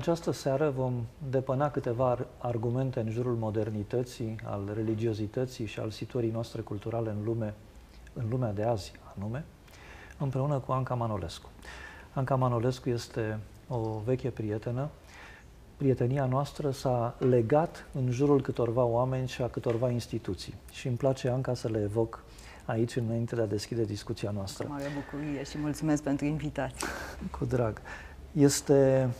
această seară vom depăna câteva argumente în jurul modernității, al religiozității și al situării noastre culturale în lume, în lumea de azi anume, împreună cu Anca Manolescu. Anca Manolescu este o veche prietenă. Prietenia noastră s-a legat în jurul câtorva oameni și a câtorva instituții. Și îmi place, Anca, să le evoc aici înainte de a deschide discuția noastră. Mare bucurie și mulțumesc pentru invitație. Cu drag. Este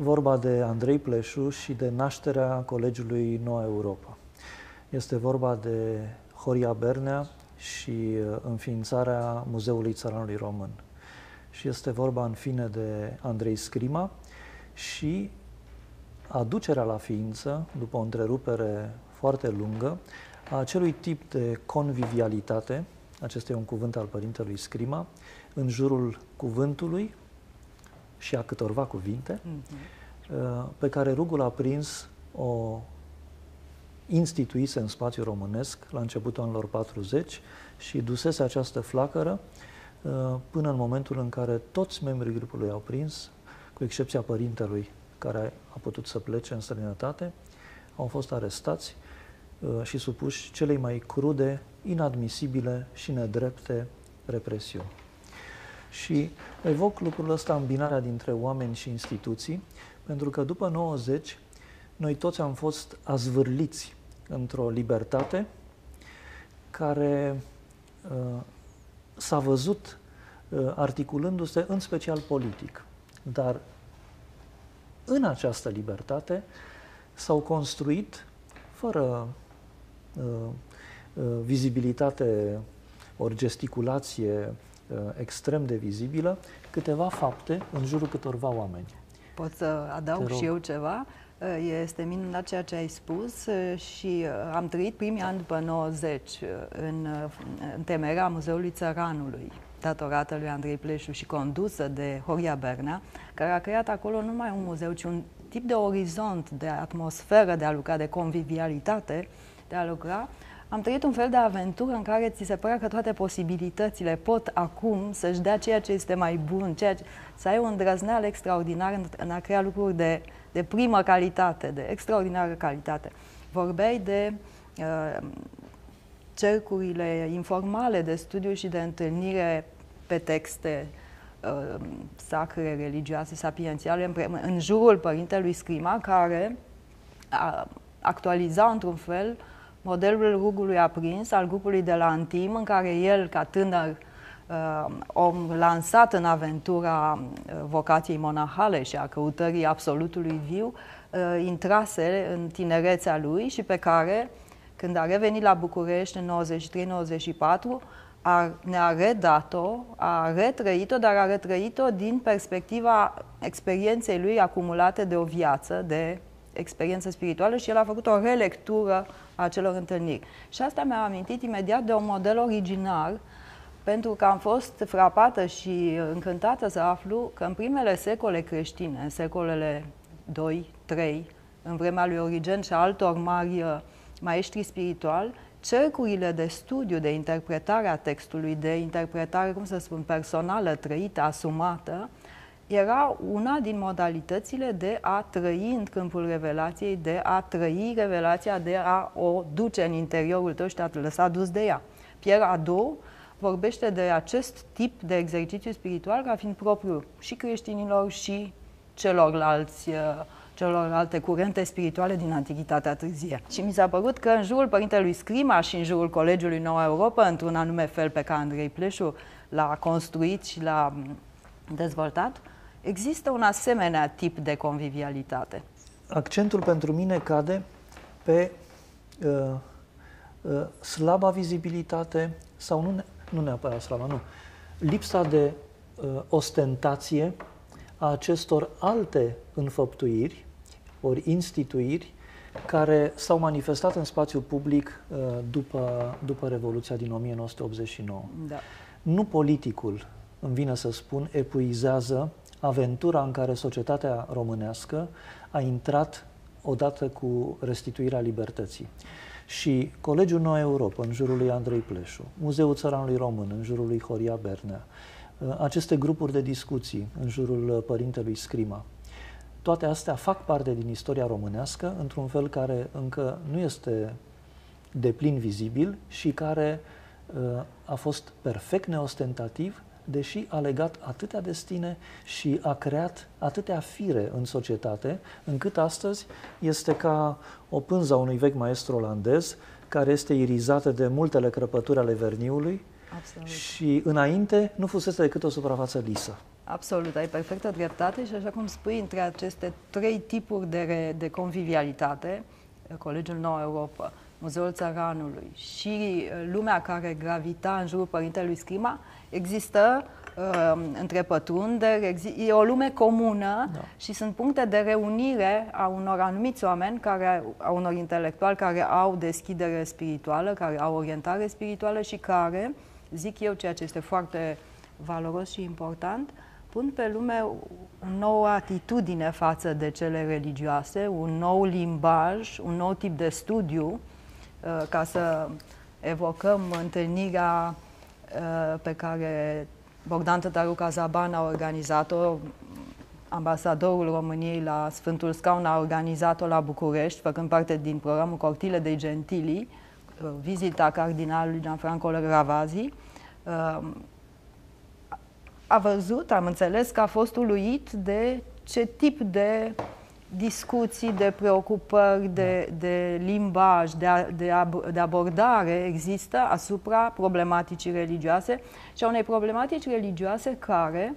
vorba de Andrei Pleșu și de nașterea Colegiului Noua Europa. Este vorba de Horia Bernea și uh, înființarea Muzeului Țăranului Român. Și este vorba, în fine, de Andrei Scrima și aducerea la ființă, după o întrerupere foarte lungă, a acelui tip de convivialitate, acesta e un cuvânt al părintelui Scrima, în jurul cuvântului și a câtorva cuvinte, mm-hmm. pe care Rugul a prins o instituise în spațiul românesc la începutul anilor 40 și dusese această flacără uh, până în momentul în care toți membrii grupului au prins, cu excepția părintelui care a putut să plece în străinătate, au fost arestați uh, și supuși celei mai crude, inadmisibile și nedrepte represiuni. Și evoc lucrul ăsta, îmbinarea dintre oameni și instituții, pentru că după 90 noi toți am fost azvârliți într-o libertate care uh, s-a văzut uh, articulându-se în special politic. Dar în această libertate s-au construit, fără uh, uh, vizibilitate ori gesticulație uh, extrem de vizibilă, câteva fapte în jurul câtorva oameni. Pot să adaug și eu ceva? Este minunat ceea ce ai spus și am trăit primii ani după 90 în, în temerea Muzeului Țăranului, datorată lui Andrei Pleșu și condusă de Horia Bernea, care a creat acolo nu numai un muzeu, ci un tip de orizont, de atmosferă de a lucra, de convivialitate, de a lucra am trăit un fel de aventură în care ți se părea că toate posibilitățile pot acum să-și dea ceea ce este mai bun, ceea ce, să ai un îndrăzneal extraordinar în, în a crea lucruri de, de primă calitate, de extraordinară calitate. Vorbeai de uh, cercurile informale de studiu și de întâlnire pe texte uh, sacre, religioase, sapiențiale, în, în jurul părintelui Scrima, care a, actualiza într-un fel uh, modelul rugului aprins al grupului de la Antim, în care el, ca tânăr uh, om lansat în aventura uh, vocației monahale și a căutării absolutului viu, uh, intrase în tinerețea lui și pe care, când a revenit la București în 93-94, a, ne-a redat-o, a retrăit-o, dar a retrăit-o din perspectiva experienței lui acumulate de o viață, de experiență spirituală și el a făcut o relectură a acelor întâlniri. Și asta mi-a amintit imediat de un model original, pentru că am fost frapată și încântată să aflu că în primele secole creștine, în secolele 2-3, în vremea lui Origen și altor mari uh, maestri spirituali, cercurile de studiu, de interpretare a textului, de interpretare, cum să spun, personală, trăită, asumată, era una din modalitățile de a trăi în câmpul revelației, de a trăi revelația, de a o duce în interiorul tău și de a te lăsa dus de ea. Pierre Adou vorbește de acest tip de exercițiu spiritual ca fiind propriu și creștinilor și celorlalți uh, celorlalte curente spirituale din Antichitatea târzie. Și mi s-a părut că în jurul Părintelui Scrima și în jurul Colegiului Noua Europa, într-un anume fel pe care Andrei Pleșu l-a construit și l-a dezvoltat, Există un asemenea tip de convivialitate. Accentul pentru mine cade pe uh, uh, slaba vizibilitate sau nu, nu neapărat slaba, nu, lipsa de uh, ostentație a acestor alte înfăptuiri ori instituiri care s-au manifestat în spațiul public uh, după, după Revoluția din 1989. Da. Nu politicul, îmi vine să spun, epuizează aventura în care societatea românească a intrat odată cu restituirea libertății. Și Colegiul Noua Europa, în jurul lui Andrei Pleșu, Muzeul Țăranului Român, în jurul lui Horia Bernea, uh, aceste grupuri de discuții în jurul uh, părintelui Scrima, toate astea fac parte din istoria românească într-un fel care încă nu este deplin vizibil și care uh, a fost perfect neostentativ, deși a legat atâtea destine și a creat atâtea fire în societate, încât astăzi este ca o pânză a unui vechi maestru olandez, care este irizată de multele crăpături ale verniului Absolut. și înainte nu fusese decât o suprafață lisă. Absolut, ai perfectă dreptate și așa cum spui, între aceste trei tipuri de, de convivialitate, Colegiul Nou Europa, Muzeul Țăranului și uh, lumea care gravita în jurul Părintelui Scrima, există uh, între pătrunderi, e o lume comună da. și sunt puncte de reunire a unor anumiți oameni, care, a unor intelectuali care au deschidere spirituală, care au orientare spirituală și care, zic eu, ceea ce este foarte valoros și important, pun pe lume o nouă atitudine față de cele religioase, un nou limbaj, un nou tip de studiu, uh, ca să evocăm întâlnirea uh, pe care Bogdan Tătaru Cazaban a organizat-o, ambasadorul României la Sfântul Scaun a organizat-o la București, făcând parte din programul Cortile de Gentili, uh, vizita cardinalului Gianfranco Ravasi. A văzut, am înțeles că a fost uluit de ce tip de discuții, de preocupări, de, de limbaj, de, de, ab, de abordare există asupra problematicii religioase și a unei problematici religioase care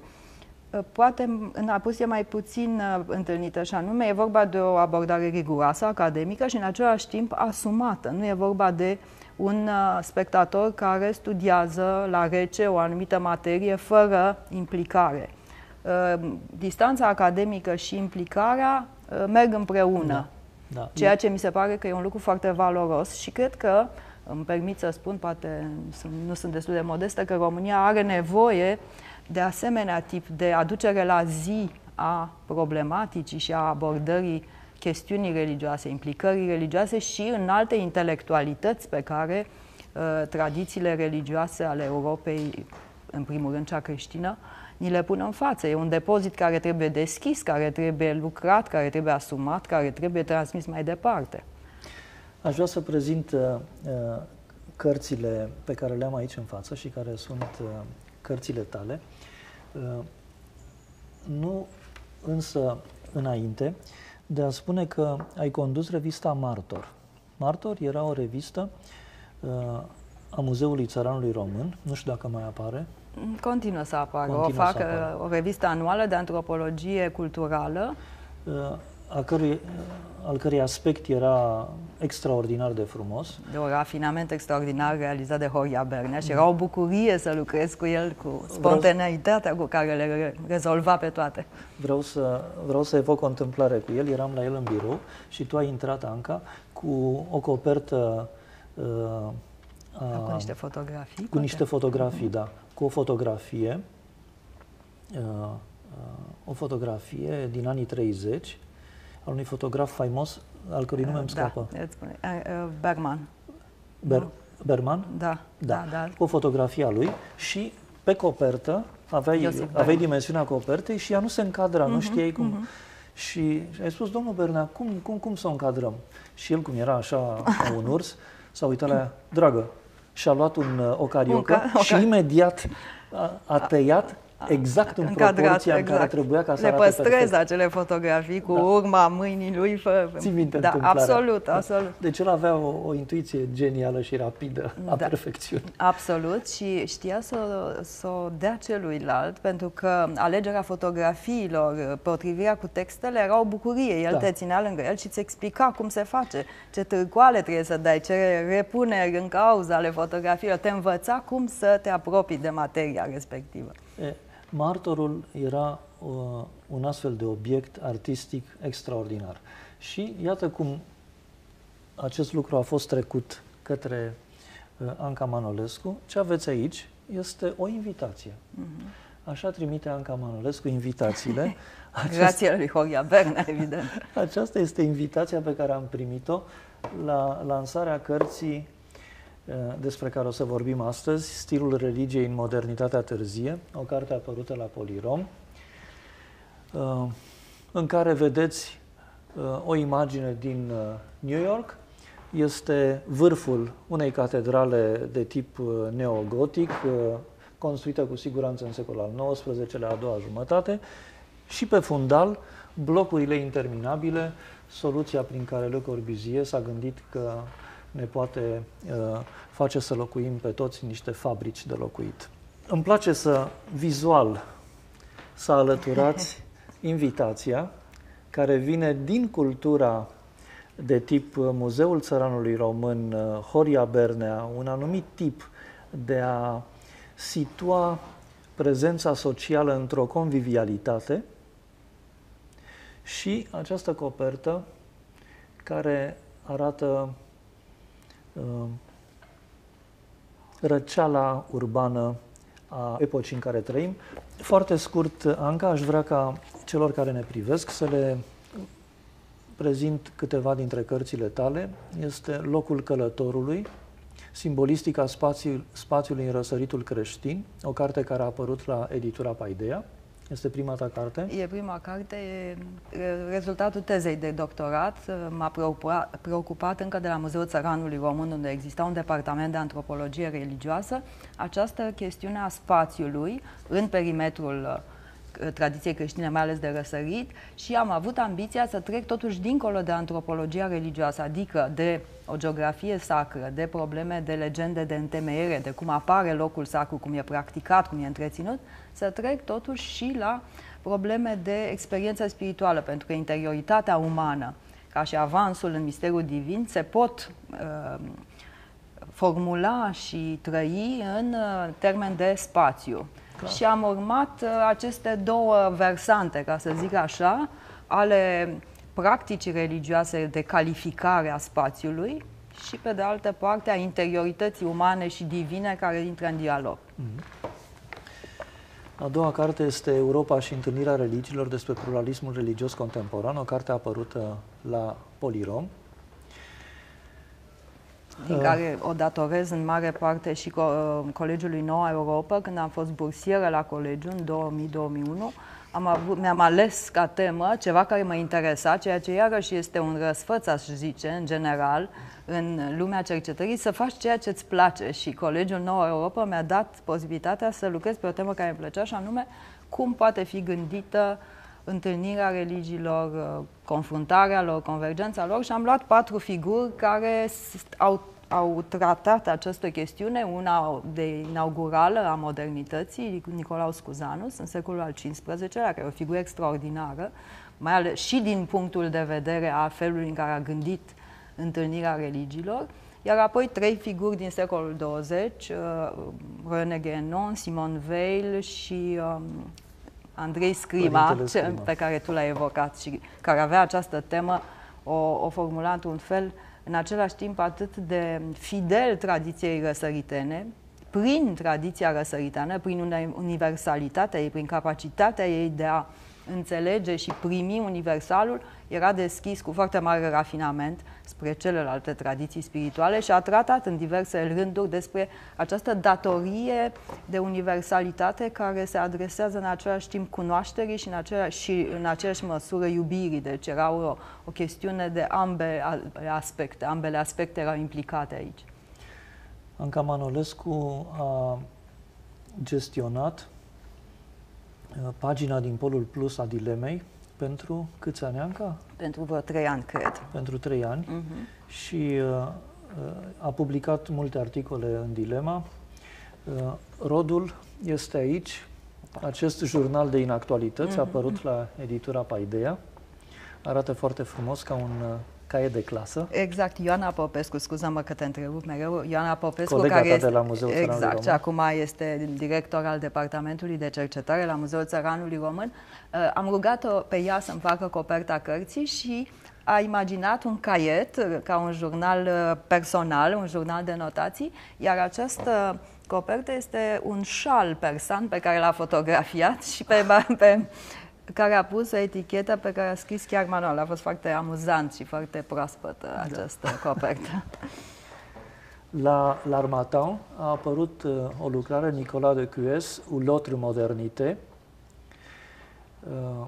uh, poate în apusie mai puțin uh, întâlnită și anume e vorba de o abordare riguroasă, academică și în același timp asumată. Nu e vorba de uh, un uh, spectator care studiază la rece o anumită materie fără implicare. Uh, distanța academică și implicarea uh, merg împreună, da. Da. ceea ce mi se pare că e un lucru foarte valoros și cred că, îmi permit să spun, poate nu sunt destul de modestă, că România are nevoie de asemenea tip de aducere la zi a problematicii și a abordării chestiunii religioase, implicării religioase și în alte intelectualități pe care uh, tradițiile religioase ale Europei, în primul rând cea creștină, ni le pun în față. E un depozit care trebuie deschis, care trebuie lucrat, care trebuie asumat, care trebuie transmis mai departe. Aș vrea să prezint uh, uh cărțile pe care le am aici în față și care sunt uh, cărțile tale. Uh, nu însă înainte, de a spune că ai condus revista Martor. Martor era o revistă uh, a Muzeului Țăranului Român, nu știu dacă mai apare. Continuă să apară. Continuă o fac, o revistă anuală de antropologie culturală. Uh, a cărui, al cărui aspect era extraordinar de frumos. De un rafinament extraordinar realizat de Horia Bernea și era o bucurie să lucrez cu el, cu spontaneitatea cu care le rezolva pe toate. Vreau să, vreau să evoc o întâmplare cu el. Eram la el în birou și tu ai intrat, Anca, cu o copertă uh, a, cu niște fotografii? Cu poate? niște fotografii, mm-hmm. da. Cu o fotografie, uh, uh, o fotografie din anii 30, al unui fotograf faimos, al cărui nume îmi da, scapă. Da, spune. Bergman. Ber, Berman? Da, da, da. Cu o fotografie a lui și pe copertă aveai, aveai dimensiunea copertei și ea nu se încadra, uh-huh, nu mhm, știai cum. Uh-huh. Și ai spus, domnul Bernea, cum, cum, cum să o încadrăm? Și el, cum era așa un urs, s-a uitat la ea, dragă, și-a luat un, o cariocă un ca, și imediat a, a tăiat exact în încadrat, proporția exact. în care exact. trebuia ca să Le păstrez perfect. acele fotografii cu da. urma mâinii lui. Fă... Ții minte Da, absolut, da. absolut. Deci el avea o, o intuiție genială și rapidă a da. perfecțiunii. Absolut și știa să, să o dea celuilalt, pentru că alegerea fotografiilor, potrivirea cu textele era o bucurie. El da. te ținea lângă el și îți explica cum se face, ce târcoale trebuie să dai, ce repuneri în cauza ale fotografiilor. Te învăța cum să te apropii de materia respectivă. E, Martorul era uh, un astfel de obiect artistic extraordinar. Și iată cum acest lucru a fost trecut către uh, Anca Manolescu. Ce aveți aici este o invitație. Mm-hmm. Așa trimite Anca Manolescu invitațiile. Grație lui Horia Berna, evident. Aceasta este invitația pe care am primit-o la lansarea cărții Eh, despre care o să vorbim astăzi, Stilul religiei în modernitatea târzie, o carte apărută la Polirom. Eh, în care vedeți o imagine din New York. Este vârful unei catedrale de tip neogotic, construită cu siguranță în secolul al XIX-lea, a doua jumătate, și pe fundal blocurile interminabile, soluția prin care Le Corbusier s-a gândit că ne poate uh, face să locuim pe toți niște fabrici de locuit. Îmi place să vizual să alăturați invitația care vine din cultura de tip Muzeul Țăranului Român, uh, Horia Bernea, un anumit tip de a situa prezența socială într-o convivialitate și această copertă care arată uh, răceala urbană a epocii în care trăim. Foarte scurt, Anca, aș vrea ca celor care ne privesc să le prezint câteva dintre cărțile tale. Este Locul Călătorului, Simbolistica spațiul, spațiului în răsăritul creștin, o carte care a apărut la editura Paidea. Este prima ta carte? E prima carte, e rezultatul tezei de doctorat. M-a preocupat, preocupat încă de la Muzeul Țăranului Român, unde exista un departament de antropologie religioasă, această chestiune a spațiului în perimetrul tradiției creștine, mai ales de răsărit, și am avut ambiția să trec totuși dincolo de antropologia religioasă, adică de o geografie sacră, de probleme de legende de întemeiere, de cum apare locul sacru, cum e practicat, cum e întreținut, să trec totuși și la probleme de experiență spirituală, pentru că interioritatea umană, ca și avansul în misterul divin, se pot uh, formula și trăi în uh, termen de spațiu. Clar. Și am urmat uh, aceste două versante, ca să zic așa, ale practicii religioase de calificare a spațiului și, pe de altă parte, a interiorității umane și divine care intră în dialog. Mm-hmm. A doua carte este Europa și întâlnirea religiilor despre pluralismul religios contemporan, o carte apărută la Polirom. Din uh. care o datorez în mare parte și co Colegiului Noua Europa, când am fost bursieră la colegiu în 2000-2001, am avut, mi-am ales ca temă ceva care mă interesa, ceea ce iarăși este un răsfăț, aș zice, în general, în lumea cercetării, să faci ceea ce îți place. Și Colegiul Noua Europa mi-a dat posibilitatea să lucrez pe o temă care îmi plăcea, și anume cum poate fi gândită întâlnirea religiilor, confruntarea lor, convergența lor și am luat patru figuri care au au tratat această chestiune, una de inaugurală a modernității, Nicolaus Scuzanus, în secolul al XV-lea, care e o figură extraordinară, mai ales și din punctul de vedere a felului în care a gândit întâlnirea religiilor, iar apoi trei figuri din secolul 20, uh, René Guénon, Simon Weil și um, Andrei Scrima, ce, pe care tu l-ai evocat și care avea această temă, o, o formula într-un fel uh, în același timp atât de fidel tradiției răsăritene, prin tradiția răsăriteană, prin universalitatea ei, prin capacitatea ei de a înțelege și primi universalul, era deschis cu foarte mare rafinament spre celelalte tradiții spirituale și a tratat în diverse rânduri despre această datorie de universalitate care se adresează în același timp cunoașterii și în, același, și în aceeași măsură iubirii. Deci era o, o chestiune de ambele aspecte, ambele aspecte erau implicate aici. Anca Manolescu a gestionat uh, pagina din Polul Plus a Dilemei, pentru câți ani, Anca? Pentru vreo trei ani, cred. Pentru trei ani. Uh-huh. Și uh, uh, a publicat multe articole în Dilema. Uh, rodul este aici. Acest jurnal de inactualități uh-huh. a mhm. apărut la editura Paideia. Arată foarte frumos ca un uh, caiet de clasă. Exact, Ioana Popescu, scuză-mă că te întrerup mereu, Ioana Popescu, Colega care este, de la Muzeul exact, Țăranului și acum este director al Departamentului de Cercetare la Muzeul Țăranului Român. Uh, am rugat-o pe ea să-mi facă coperta cărții și a imaginat un caiet uh, ca un jurnal uh, personal, un jurnal de notații, iar această copertă este un șal persan pe care l-a fotografiat și pe, pe care a pus o etichetă pe care a scris chiar manual. A fost foarte amuzant și foarte proaspătă da. această copertă. La l'Armatan a apărut uh, o lucrare, Nicolas de Cues, ou l'autre modernité. Uh,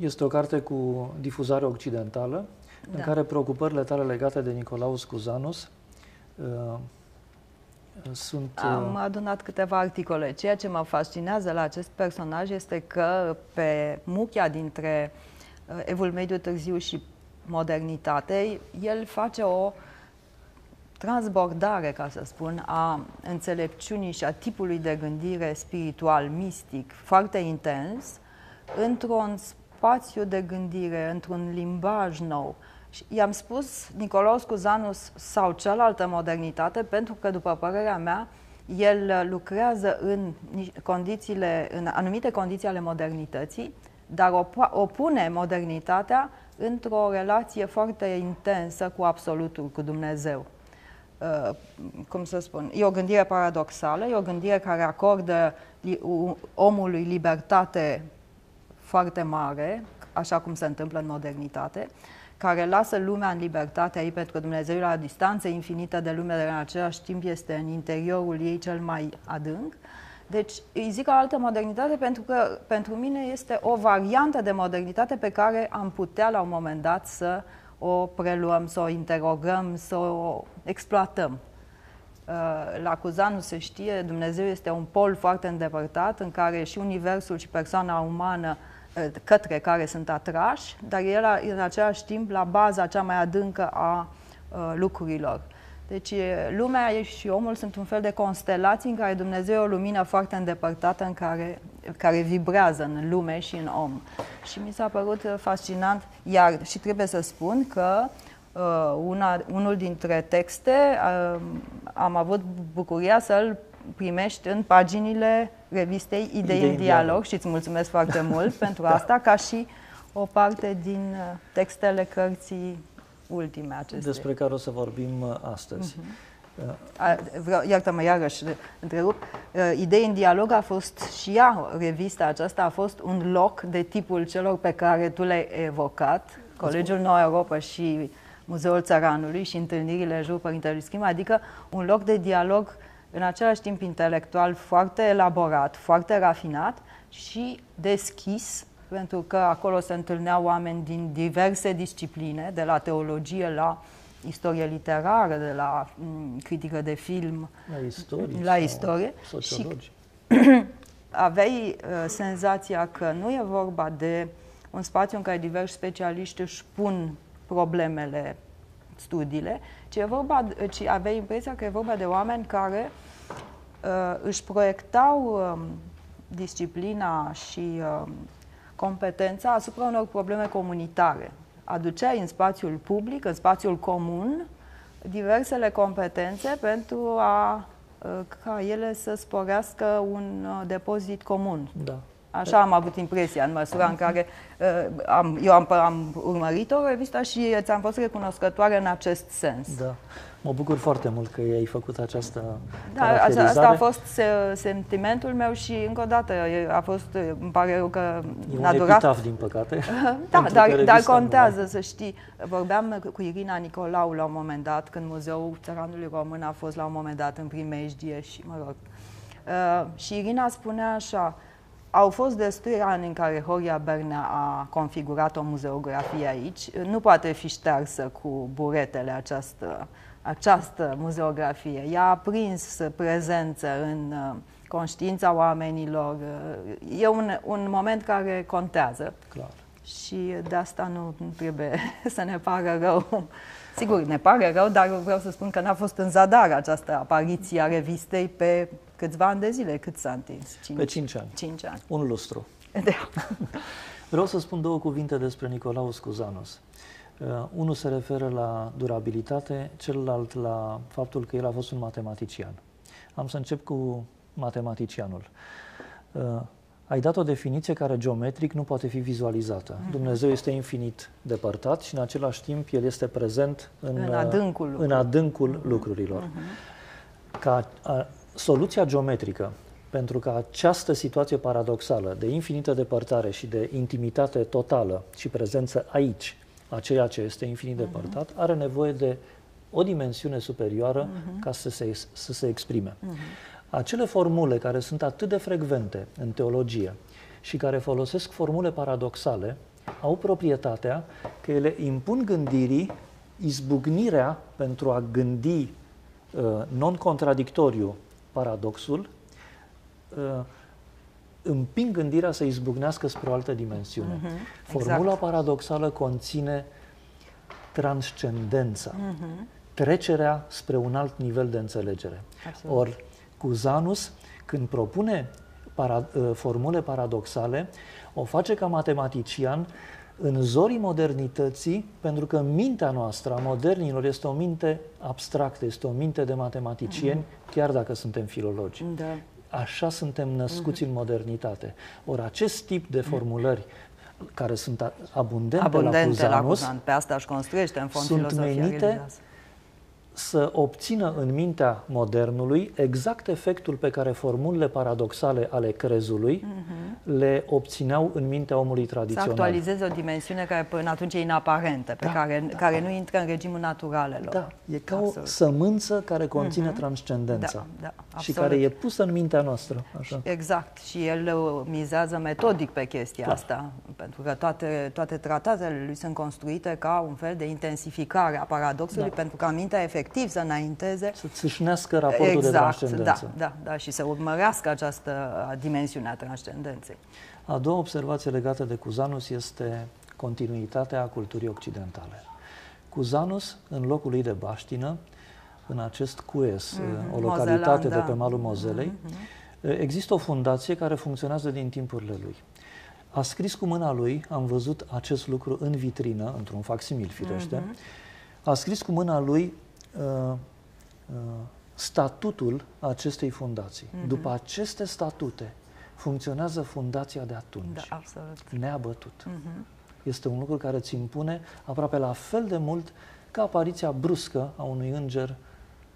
este o carte cu difuzare occidentală, da. în care preocupările tale legate de Nicolaus Cuzanos uh, sunt... Am uh, adunat câteva articole. Ceea ce mă fascinează la acest personaj este că pe muchia dintre uh, evul mediu târziu și modernitate, el face o transbordare, ca să spun, a înțelepciunii și a tipului de gândire spiritual, mistic, foarte intens, într-un spațiu de gândire, într-un limbaj nou. I-am spus Nicolaus Cuzanus sau cealaltă modernitate pentru că, după părerea mea, el lucrează în condițiile, în anumite condiții ale modernității, dar opune modernitatea într-o relație foarte intensă cu Absolutul, cu Dumnezeu. Uh, cum să spun, e o gândire paradoxală, e o gândire care acordă omului libertate foarte mare, așa cum se întâmplă în modernitate, care lasă lumea în libertate aici, pentru că Dumnezeu e la o distanță infinită de lume, dar în același timp este în interiorul ei cel mai adânc. Deci îi zic o altă modernitate pentru că pentru mine este o variantă de modernitate pe care am putea la un moment dat să o preluăm, să o interogăm, să o exploatăm. Uh, la Cuzanu se știe, Dumnezeu este un pol foarte îndepărtat în care și universul și persoana umană uh, către care sunt atrași, dar el în același timp la baza cea mai adâncă a uh, lucrurilor. Deci lumea și omul sunt un fel de constelații în care Dumnezeu e o lumină foarte îndepărtată în care, care vibrează în lume și în om. Și mi s-a părut fascinant, iar și trebuie să spun că uh, una, unul dintre texte uh, am avut bucuria să-l primești în paginile revistei Idei, Idei în dialog, dialog și îți mulțumesc foarte mult pentru asta, ca și o parte din uh, textele cărții ultime acestea. Despre care o să vorbim uh, astăzi. Uh-huh. Vreau, iartă-mă iarăși, întrerup. Uh, Idei în dialog a fost și ea, revista aceasta a fost un loc de tipul celor pe care tu le-ai evocat, Colegiul Noua Europa și Muzeul Țăranului și întâlnirile jurul Părintelui Schimb, adică un loc de dialog în același timp intelectual foarte elaborat, foarte rafinat și deschis pentru că acolo se întâlneau oameni din diverse discipline, de la teologie la istorie literară, de la m, critică de film, la istorie, la istorie. și aveai uh, senzația că nu e vorba de un spațiu în care diversi specialiști își pun problemele, studiile, ci, e vorba, ci aveai impresia că e vorba de oameni care uh, își proiectau uh, disciplina și uh, competența asupra unor probleme comunitare. Aduceai în spațiul public, în spațiul comun, diversele competențe pentru a ă, ca ele să sporească un ă, depozit comun. Da. Așa am avut impresia, în măsura în care uh, am, eu am, am urmărit-o revista și ți-am fost recunoscătoare în acest sens. Da. Mă bucur foarte mult că ai făcut această Da, asta a fost sentimentul meu și încă o dată a fost, îmi pare rău că e n-a un durat. Epitaf, din păcate. da, dar, dar contează să știi. Vorbeam cu Irina Nicolau la un moment dat, când Muzeul Țăranului Român a fost la un moment dat în primejdie și, mă rog. Uh, și Irina spunea așa, au fost destui ani în care Horia Bernea a configurat o muzeografie aici. Nu poate fi ștearsă cu buretele această, această muzeografie. Ea a prins prezență în uh, conștiința oamenilor. E un, un moment care contează. Clar. Și de asta nu, nu trebuie să ne pară rău. Sigur, ne pare rău, dar vreau să spun că n-a fost în zadar această apariție a revistei pe câțiva ani de zile. Cât s-a întins? Cinci, pe cinci ani. Cinci ani. Un lustru. De. Vreau să spun două cuvinte despre Nicolaus Cuzanos. Uh, unul se referă la durabilitate, celălalt la faptul că el a fost un matematician. Am să încep cu matematicianul. Uh, ai dat o definiție care geometric nu poate fi vizualizată. Mm. Dumnezeu este infinit depărtat și în același timp El este prezent în, în adâncul, în adâncul mm-hmm. lucrurilor. Mm-hmm. Ca a, soluția geometrică pentru că această situație paradoxală de infinită depărtare și de intimitate totală și prezență aici, a ceea ce este infinit uh-huh. depărtat, are nevoie de o dimensiune superioară uh-huh. ca să se, să se exprime. Uh-huh. Acele formule care sunt atât de frecvente în teologie și care folosesc formule paradoxale, au proprietatea că ele impun gândirii izbucnirea pentru a gândi uh, non-contradictoriu paradoxul, uh, împing gândirea să izbucnească spre o altă dimensiune. Mm-hmm, Formula exact. paradoxală conține transcendența, mm-hmm. trecerea spre un alt nivel de înțelegere. Absolut. Ori Cuzanus, când propune para, uh, formule paradoxale, o face ca matematician în zorii modernității, pentru că mintea noastră a modernilor este o minte abstractă, este o minte de matematicieni, mm-hmm. chiar dacă suntem filologi. Da. Așa suntem născuți mm-hmm. în modernitate. Ori acest tip de formulări care sunt abundente, abundente la Cuzanus, la Cuzan. pe asta își construiește în fond sunt menite religioasă să obțină în mintea modernului exact efectul pe care formulele paradoxale ale crezului uh-huh. le obțineau în mintea omului tradițional. Să actualizeze o dimensiune care până atunci e inaparentă, pe da, care, da, care da. nu intră în regimul naturalelor. Da, e ca absolut. o sămânță care conține uh-huh. transcendența da, da, și care e pusă în mintea noastră. Așa. Exact, și el uh, mizează metodic pe chestia Clar. asta, pentru că toate, toate tratatele lui sunt construite ca un fel de intensificare a paradoxului, da. pentru ca mintea efectiv efectiv să înainteze. Să țâșnească raportul exact, de transcendență. Da, da, da, și să urmărească această dimensiune a transcendenței. A doua observație legată de Cuzanus este continuitatea culturii occidentale. Cuzanus, în locul lui de baștină, în acest Cues, mm-hmm, o localitate Mozelan, de da. pe malul Mozelei, mm-hmm. există o fundație care funcționează din timpurile lui. A scris cu mâna lui, am văzut acest lucru în vitrină, într-un facsimil firește, mm-hmm. a scris cu mâna lui uh, uh, statutul acestei fundații. Mm-hmm. După aceste statute funcționează fundația de atunci. Da, absolut. Neabătut. Mm-hmm. Este un lucru care îți impune aproape la fel de mult ca apariția bruscă a unui înger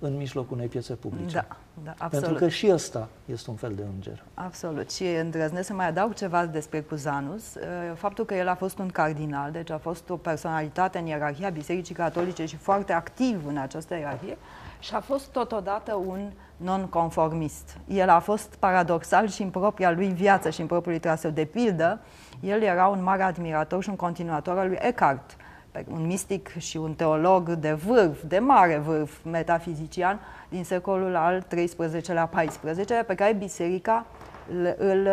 în mijlocul unei piețe publice. Da, da, absolut. Pentru că și ăsta este un fel de înger. Absolut. Și îndrăznesc să mai adaug ceva despre Cuzanus. Uh, faptul că el a fost un cardinal, deci a fost o personalitate în ierarhia Bisericii Catolice și foarte activ în această ierarhie și a fost totodată un nonconformist. El a fost paradoxal și în propria lui viață și în propriul traseu. De pildă, el era un mare admirator și un continuator al lui Eckhart, un mistic și un teolog de vârf, de mare vârf metafizician din secolul al XIII-lea, XIV, pe care biserica îl, îl,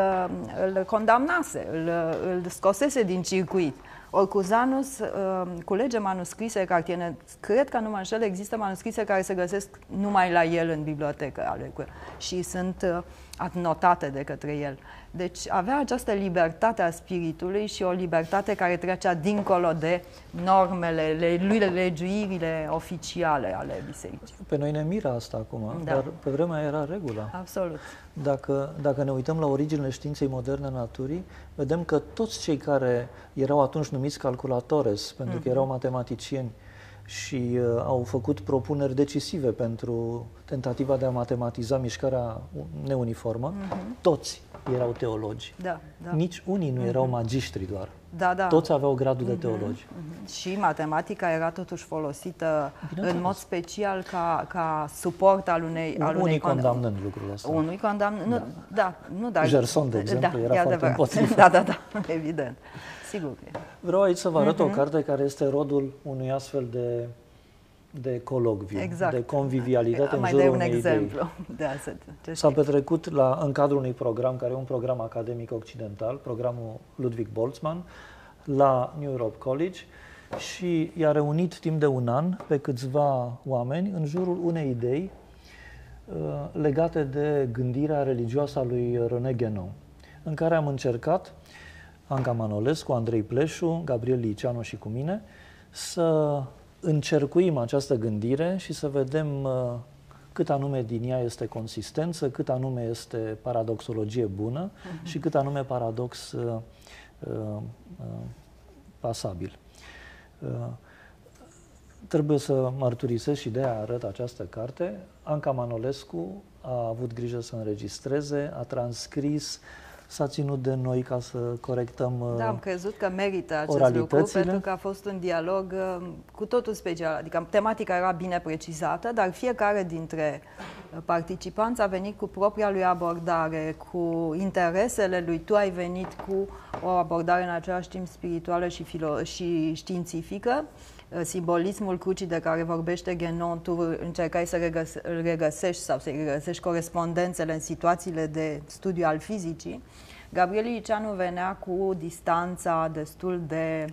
îl condamnase, îl, îl scosese din circuit. Orcuzanus uh, culege manuscrise cartiene. Cred că nu mă înșel, există manuscrise care se găsesc numai la el în bibliotecă ale și sunt uh, adnotate de către el. Deci avea această libertate a spiritului și o libertate care trecea dincolo de normele, legiuirile oficiale ale bisericii. Pe noi ne miră asta acum, da. dar pe vremea era regula. Absolut. Dacă, dacă ne uităm la originile științei moderne a naturii, vedem că toți cei care erau atunci numiți calculatores, pentru mm-hmm. că mhm. erau matematicieni, și uh, au făcut propuneri decisive pentru tentativa de a matematiza mișcarea neuniformă, mm-hmm. toți erau teologi. Da, da. Nici unii nu erau mm-hmm. magiștri doar. Da, da. Toți aveau gradul mm-hmm. de mhm, teologi. Mm-hmm. Și matematica era totuși folosită în mod special ca, ca suport al unei... Un, al unei unii condamnând lucrul ăsta. Unui condamnând, nu, da, da nu, dar... Gerson, de exemplu, da, era foarte adevărat. împotrivă. Da, da, da, evident. Sigur. Vreau aici să vă arăt mm-hmm. o mhm. carte care este rodul unui astfel de de colocviu, exact. de convivialitate Mai în jurul un unei exemplu idei. de S-a petrecut la, în cadrul unui program, care e un program academic occidental, programul Ludwig Boltzmann, la New Europe College și i-a reunit timp de un an pe câțiva oameni în jurul unei idei uh, legate de gândirea religioasă a lui René Guénon, în care am încercat, Anca Manolescu, Andrei Pleșu, Gabriel Liceanu și cu mine, să încercuim această gândire și să vedem uh, cât anume din ea este consistență, cât anume este paradoxologie bună uh-huh. și cât anume paradox uh, uh, uh, pasabil. Uh, trebuie să mărturisesc și de a arăt această carte. Anca Manolescu a avut grijă să înregistreze, a transcris s-a ținut de noi ca să corectăm Da, am crezut că merită acest lucru pentru că a fost un dialog uh, cu totul special. Adică tematica era bine precizată, dar fiecare dintre participanți a venit cu propria lui abordare, cu interesele lui. Tu ai venit cu o abordare în același timp spirituală și, filo- și științifică Uh, simbolismul crucii de care vorbește Genon, tu încercai să regăse, îl regăsești sau să regăsești corespondențele în situațiile de studiu al fizicii. Gabriel Iliceanu venea cu distanța destul de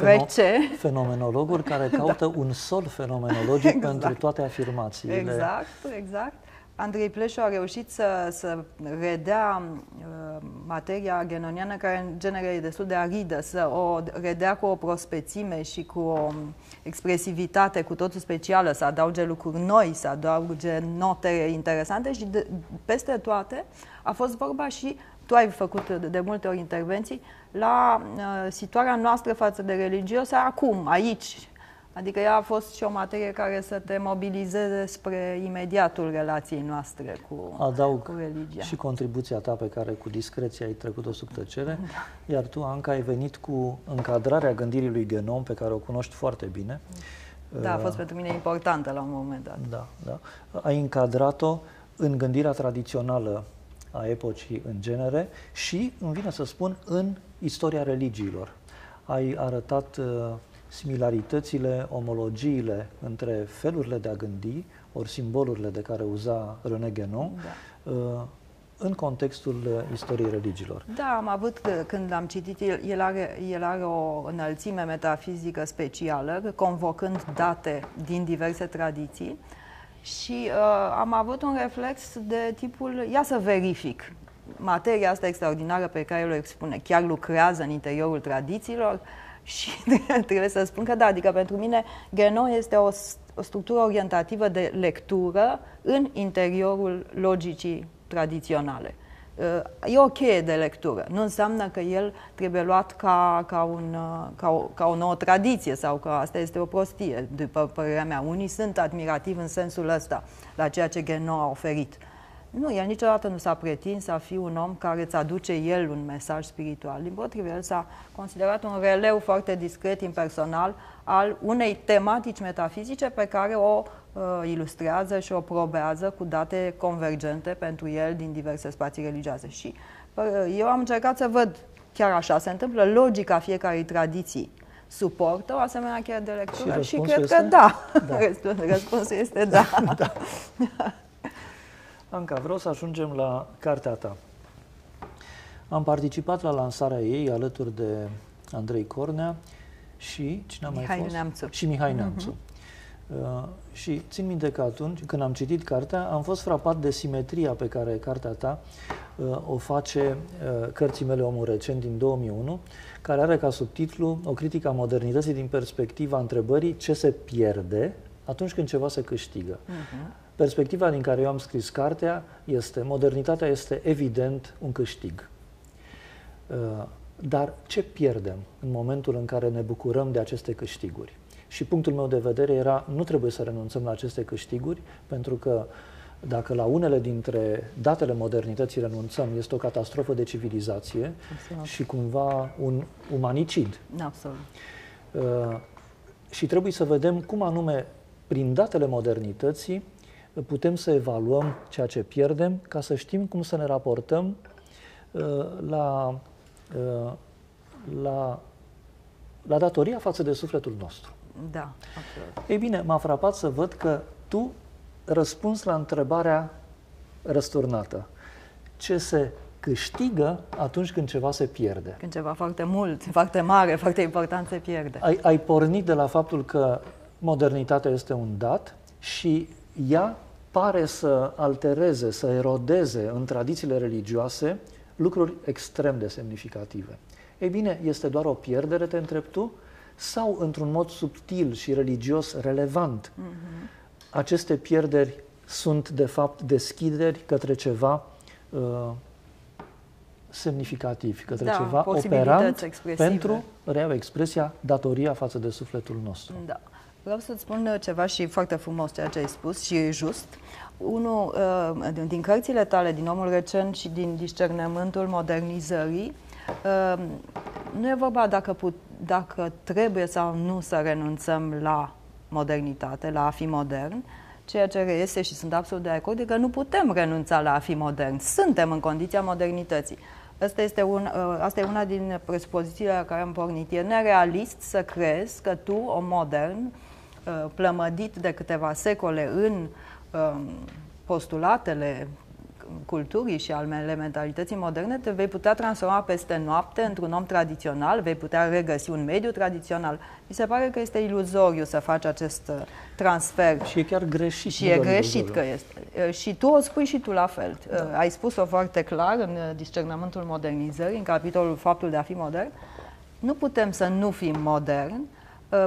rece. Fenomenologuri care caută da. un sol fenomenologic exact. pentru toate afirmațiile. Exact, exact. Andrei Pleșu a reușit să, să redea uh, materia genoniană, care în genere e destul de aridă, să o redea cu o prospețime și cu o expresivitate cu totul specială, să adauge lucruri noi, să adauge note interesante și de, peste toate a fost vorba și tu ai făcut de, de multe ori intervenții la uh, situarea noastră față de religioase acum, aici, Adică ea a fost și o materie care să te mobilizeze spre imediatul relației noastre cu, Adaug cu religia. și contribuția ta pe care cu discreție ai trecut-o sub tăcere, da. iar tu, Anca, ai venit cu încadrarea gândirii lui Genom, pe care o cunoști foarte bine. Da, a fost uh, pentru mine importantă la un moment dat. Da, da. Ai încadrat-o în gândirea tradițională a epocii în genere și, îmi vine să spun, în istoria religiilor. Ai arătat uh, similaritățile, omologiile între felurile de a gândi, ori simbolurile de care uza René Guénon, da. Uh, în contextul uh, istoriei religiilor. Da, am avut, când am citit, el, el, are, el are o înălțime metafizică specială, convocând date din diverse tradiții și uh, am avut un reflex de tipul, ia să verific, materia asta extraordinară pe care o expune, chiar lucrează în interiorul tradițiilor, uh, și trebuie să spun că da, adică pentru mine Geno este o, o structură orientativă de lectură în interiorul logicii tradiționale. Uh, e o cheie de lectură. Nu înseamnă că el trebuie luat ca, ca, un, uh, ca, o, ca o nouă tradiție sau că asta este o prostie, după părerea mea. Unii sunt admirativi în sensul ăsta la ceea ce Geno a oferit. Nu, el niciodată nu s-a pretins să fie un om care îți aduce el un mesaj spiritual. Din potrivă, el s-a considerat un releu foarte discret, impersonal, al unei tematici metafizice pe care o uh, ilustrează și o probează cu date convergente pentru el din diverse spații religioase. Și uh, eu am încercat să văd chiar așa se întâmplă, logica fiecarei tradiții suportă o asemenea cheie de lectură și, și cred este? că da. da. Răspunsul este da. da. Anca, vreau să ajungem la cartea ta. Am participat la lansarea ei alături de Andrei Cornea și cine a mai Mihai fost? Neamțu. Și Mihai mhm. Neamțu. Uh-huh. Uh, și țin minte că atunci, când am citit cartea, am fost frapat de simetria pe care cartea ta uh, o face uh, cărții mele Omul Recent din 2001, care are ca subtitlu o critică a modernității din perspectiva întrebării ce se pierde atunci când ceva se câștigă. Uh-huh. Perspectiva din care eu am scris cartea este, modernitatea este evident un câștig. Uh, dar ce pierdem în momentul în care ne bucurăm de aceste câștiguri? Și punctul meu de vedere era, nu trebuie să renunțăm la aceste câștiguri, pentru că dacă la unele dintre datele modernității renunțăm, este o catastrofă de civilizație Absolut. și cumva un umanicid. Absolut. Uh, și trebuie să vedem cum anume, prin datele modernității, putem să evaluăm ceea ce pierdem ca să știm cum să ne raportăm uh, la, uh, la, la datoria față de sufletul nostru. Da, absolut. Ei bine, m-a frapat să văd că tu răspunzi la întrebarea răsturnată. Ce se câștigă atunci când ceva se pierde? Când ceva foarte mult, foarte mare, foarte important se pierde. Ai, ai pornit de la faptul că modernitatea este un dat și ea pare să altereze, să erodeze în tradițiile religioase lucruri extrem de semnificative. Ei bine, este doar o pierdere, te întreb tu, sau într-un mod subtil și religios relevant, mm-hmm. aceste pierderi sunt de fapt deschideri către ceva uh, semnificativ, către da, ceva operant pentru, reau expresia, datoria față de sufletul nostru. Da. Vreau să-ți spun ceva și foarte frumos ceea ce ai spus și e just. Unul uh, din cărțile tale, din Omul Recent și din discernământul modernizării, uh, nu e vorba dacă, put, dacă trebuie sau nu să renunțăm la modernitate, la a fi modern, ceea ce reiese și sunt absolut de acord, e că nu putem renunța la a fi modern. Suntem în condiția modernității. Asta este, un, uh, asta e una din presupozițiile la care am pornit. E nerealist să crezi că tu, om modern, uh, plămădit de câteva secole în um, postulatele culturii și ale mentalității moderne, te vei putea transforma peste noapte într-un om tradițional, vei putea regăsi un mediu tradițional. Mi se pare că este iluzoriu să faci acest uh, transfer. Și e chiar greșit. Și e greșit că este. Uh, și tu o spui și tu la fel. Da. Uh, ai spus-o foarte clar în discernământul modernizării, în capitolul Faptul de a fi modern. Nu putem să nu fim modern,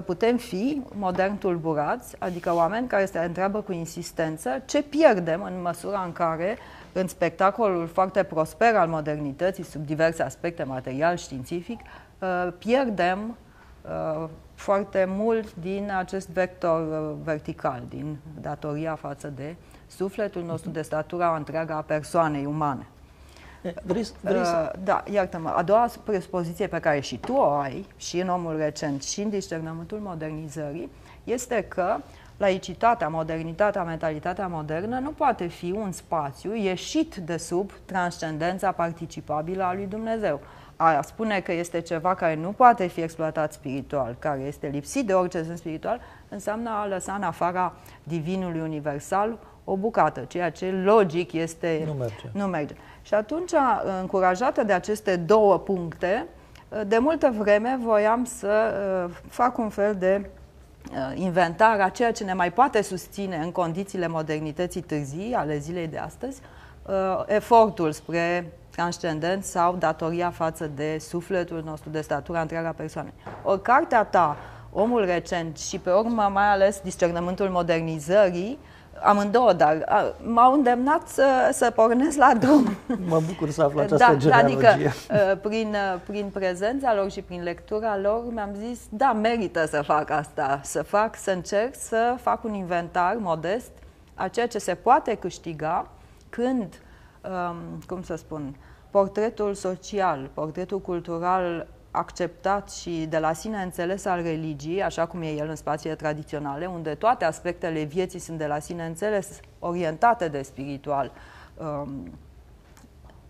putem fi modern tulburați, adică oameni care se întreabă cu insistență ce pierdem în măsura în care în spectacolul foarte prosper al modernității, sub diverse aspecte material, științific, uh, pierdem uh, foarte mult din acest vector uh, vertical, din datoria față de sufletul nostru, de statura întreagă a persoanei umane. Vrei, vrei să... Da, iartă-mă. A doua presupoziție pe care și tu o ai, și în omul recent, și în discernământul modernizării, este că laicitatea, modernitatea, mentalitatea modernă nu poate fi un spațiu ieșit de sub transcendența participabilă a lui Dumnezeu. A spune că este ceva care nu poate fi exploatat spiritual, care este lipsit de orice sens spiritual, înseamnă a lăsa în afara divinului universal o bucată, ceea ce logic este... Nu merge. Nu merge. Și atunci, încurajată de aceste două puncte, de multă vreme voiam să uh, fac un fel de Uh, inventar a ceea ce ne mai poate susține în condițiile modernității târzii ale zilei de astăzi, uh, efortul spre transcendent sau datoria față de sufletul nostru, de statura întreaga persoanei. O cartea ta, Omul recent și pe urmă mai ales discernământul modernizării, amândouă, dar m-au îndemnat să, să pornesc la drum. Mă bucur să aflu această da, genealogie. Adică, prin, prin prezența lor și prin lectura lor, mi-am zis, da, merită să fac asta, să fac, să încerc să fac un inventar modest a ceea ce se poate câștiga când, um, cum să spun, portretul social, portretul cultural acceptat și de la sine înțeles al religiei, așa cum e el în spațiile tradiționale, unde toate aspectele vieții sunt de la sine înțeles, orientate de spiritual, um,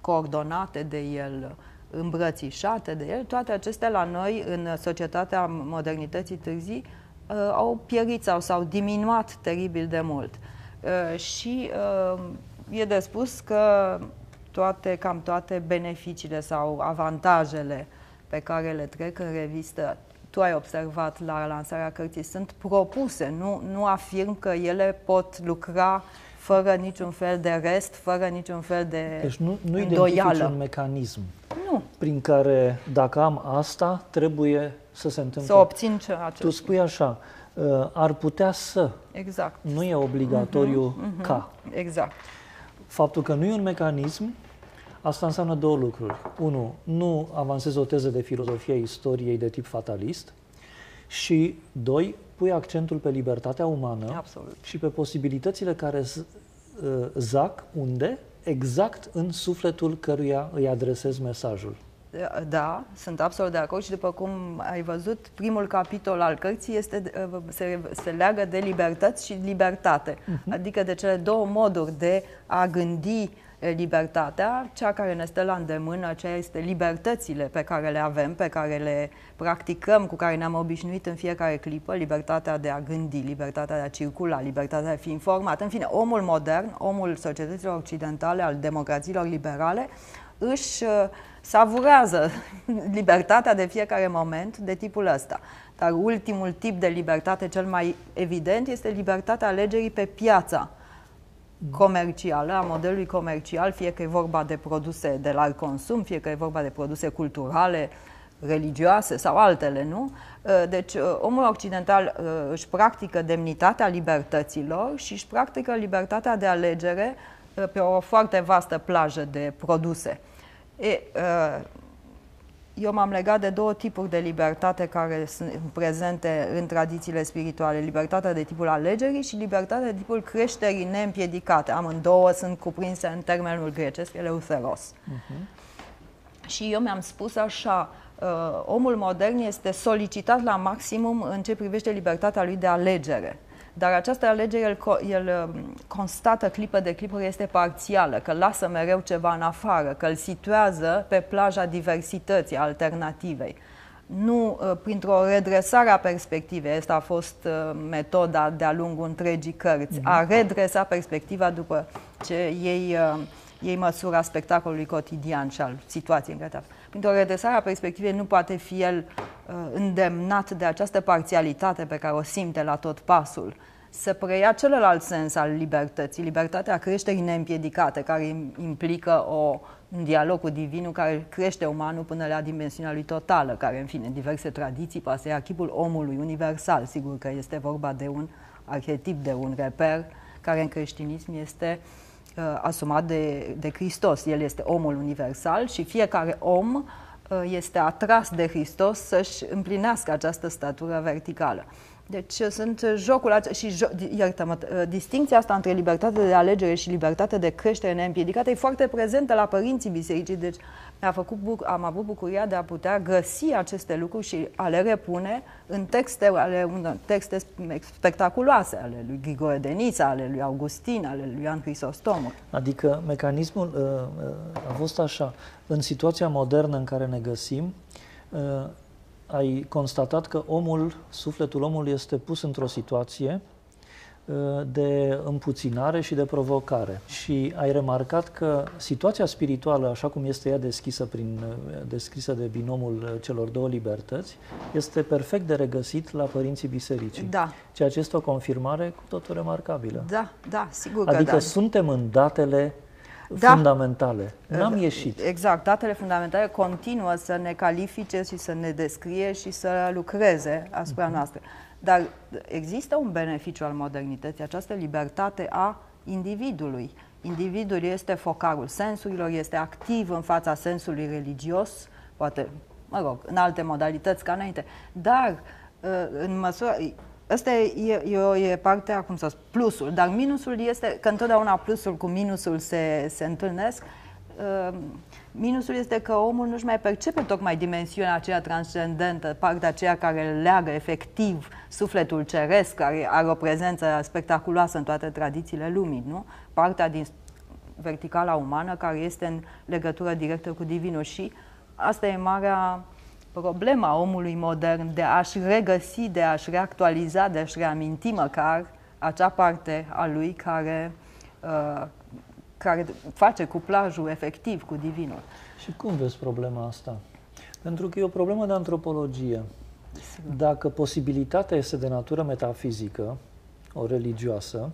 coordonate de el, îmbrățișate de el, toate acestea la noi, în societatea modernității târzii, uh, au pierit sau s-au diminuat teribil de mult. Uh, și uh, e de spus că toate, cam toate beneficiile sau avantajele uh, pe care le trec în revistă, tu ai observat la lansarea cărții, sunt propuse, nu, nu afirm că ele pot lucra fără niciun fel de rest, fără niciun fel de Deci nu, nu identifici un mecanism nu. prin care dacă am asta, trebuie să se întâmple. Să obțin ce acest. Tu spui așa, uh, ar putea să. Exact. Nu e obligatoriu uh-huh, uh-huh. ca. Exact. Faptul că nu e un mecanism Asta înseamnă două lucruri. Unu, nu avansezi o teză de filozofie a istoriei de tip fatalist și, doi, pui accentul pe libertatea umană Absolut. și pe posibilitățile care uh, zac unde? Exact în sufletul căruia îi adresez mesajul. Da, sunt absolut de acord și după cum ai văzut, primul capitol al cărții este, uh, se, se leagă de libertăți și libertate, uh-huh. adică de cele două moduri de a gândi libertatea, cea care ne stă la îndemână, aceea este libertățile pe care le avem, pe care le practicăm, cu care ne-am obișnuit în fiecare clipă, libertatea de a gândi, libertatea de a circula, libertatea de a fi informat. În fine, omul modern, omul societăților occidentale, al democrațiilor liberale, își uh, savurează libertatea de fiecare moment de tipul ăsta. Dar ultimul tip de libertate, cel mai evident, este libertatea alegerii pe piața comercială, a modelului comercial, fie că e vorba de produse de larg consum, fie că e vorba de produse culturale, religioase sau altele, nu? Uh, deci uh, omul occidental uh, își practică demnitatea libertăților și își practică libertatea de alegere pe o foarte vastă plajă de produse. E, eu m-am legat de două tipuri de libertate care sunt prezente în tradițiile spirituale. Libertatea de tipul alegerii și libertatea de tipul creșterii neîmpiedicate. Amândouă sunt cuprinse în termenul grecesc, eleutheros. Uh-huh. Și eu mi-am spus așa, uh, omul modern este solicitat la maximum în ce privește libertatea lui de alegere. Dar această alegere el, el um, constată clipă de clipă este parțială, că lasă mereu ceva în afară, că îl situează pe plaja diversității, alternativei. Nu uh, printr-o redresare a perspectivei, asta a fost uh, metoda de-a lungul întregii cărți, a mhm. redresa perspectiva după ce ei, uh, ei măsura spectacolului cotidian și al situației în care te Printr-o redresare a perspectivei nu poate fi el uh, îndemnat de această parțialitate pe care o simte la tot pasul să preia celălalt sens al libertății, libertatea creșterii neîmpiedicate, care implică o, un dialog cu divinul care crește umanul până la dimensiunea lui totală, care, în fine, diverse tradiții, poate să arhipul omului universal. Sigur că este vorba de un arhetip, de un reper, care în creștinism este uh, asumat de, de Hristos. El este omul universal și fiecare om uh, este atras de Hristos să-și împlinească această statură verticală. Deci uh, sunt uh, jocul acesta și jo, iartă-mă, uh, distinția asta între libertate de alegere și libertate de creștere neîmpiedicată e foarte prezentă la părinții bisericii, deci a făcut, am avut bucuria de a putea găsi aceste lucruri și a le repune în texte, ale, în texte spectaculoase ale lui Grigore de Nisa, ale lui Augustin, ale lui Ioan Crisostomu. Adică mecanismul uh, a fost așa, în situația modernă în care ne găsim, uh, ai constatat că omul, sufletul omului este pus într-o situație uh, de împuținare și de provocare. Și ai remarcat că situația spirituală, așa cum este ea deschisă, prin, uh, descrisă de binomul uh, celor două libertăți, este perfect de regăsit la părinții bisericii. Da. Ceea ce este o confirmare cu totul remarcabilă. Da, da, sigur adică că da. suntem în datele da. fundamentale. N-am ieșit. Exact. Datele fundamentale continuă să ne califice și să ne descrie și să lucreze asupra uh-huh. noastră. Dar există un beneficiu al modernității, această libertate a individului. Individul este focarul sensurilor, este activ în fața sensului religios, poate, mă rog, în alte modalități ca înainte, dar în măsură, Asta e, e, e partea, cum să spun, plusul, dar minusul este că întotdeauna plusul cu minusul se, se întâlnesc. Uh, minusul este că omul nu-și mai percepe tocmai dimensiunea aceea transcendentă, partea aceea care leagă efectiv sufletul ceresc, care are o prezență spectaculoasă în toate tradițiile lumii, nu? Partea din verticala umană care este în legătură directă cu divinul și asta e marea problema omului modern de a-și regăsi, de a-și reactualiza, de a-și reaminti măcar acea parte a lui care, uh, care face cuplajul efectiv cu divinul. Și cum vezi problema asta? Pentru că e o problemă de antropologie. Dacă posibilitatea este de natură metafizică, o religioasă,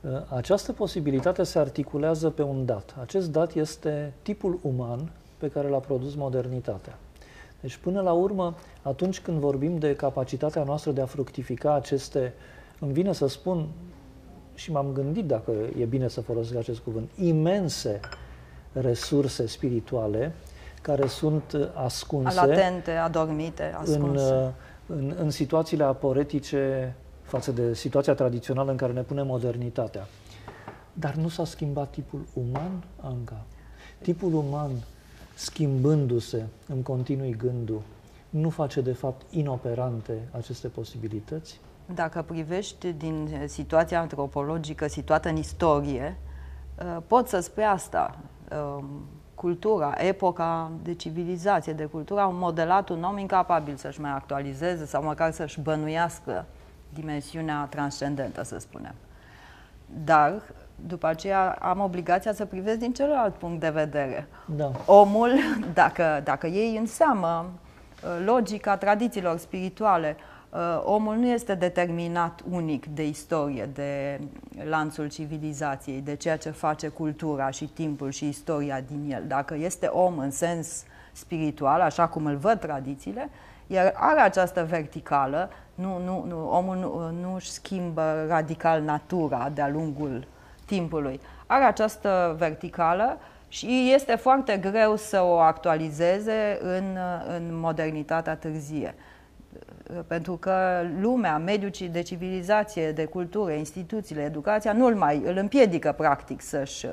uh, această posibilitate se articulează pe un dat. Acest dat este tipul uman pe care l-a produs modernitatea. Deci, până la urmă, atunci când vorbim de capacitatea noastră de a fructifica aceste, îmi vine să spun, și m-am gândit dacă e bine să folosesc acest cuvânt, imense resurse spirituale care sunt ascunse. Latente, adormite, ascunse. În, în, în situațiile aporetice față de situația tradițională în care ne pune modernitatea. Dar nu s-a schimbat tipul uman, Anca. Tipul uman schimbându-se în continui gândul, nu face de fapt inoperante aceste posibilități? Dacă privești din situația antropologică situată în istorie, uh, pot să spui asta. Um, cultura, epoca de civilizație, de cultură, au modelat un om incapabil să-și mai actualizeze sau măcar să-și bănuiască dimensiunea transcendentă, să spunem. Dar după aceea am obligația să privesc din celălalt punct de vedere. Da. Omul, dacă, dacă iei în seamă uh, logica tradițiilor spirituale, uh, omul nu este determinat unic de istorie, de lanțul civilizației, de ceea ce face cultura și timpul și istoria din el. Dacă este om în sens spiritual, așa cum îl văd tradițiile, iar are această verticală, nu, nu, nu, omul nu, nu își schimbă radical natura de-a lungul timpului. Are această verticală și este foarte greu să o actualizeze în, în modernitatea târzie. Pentru că lumea, mediul de civilizație, de cultură, instituțiile, educația, nu îl mai îl împiedică practic să-și,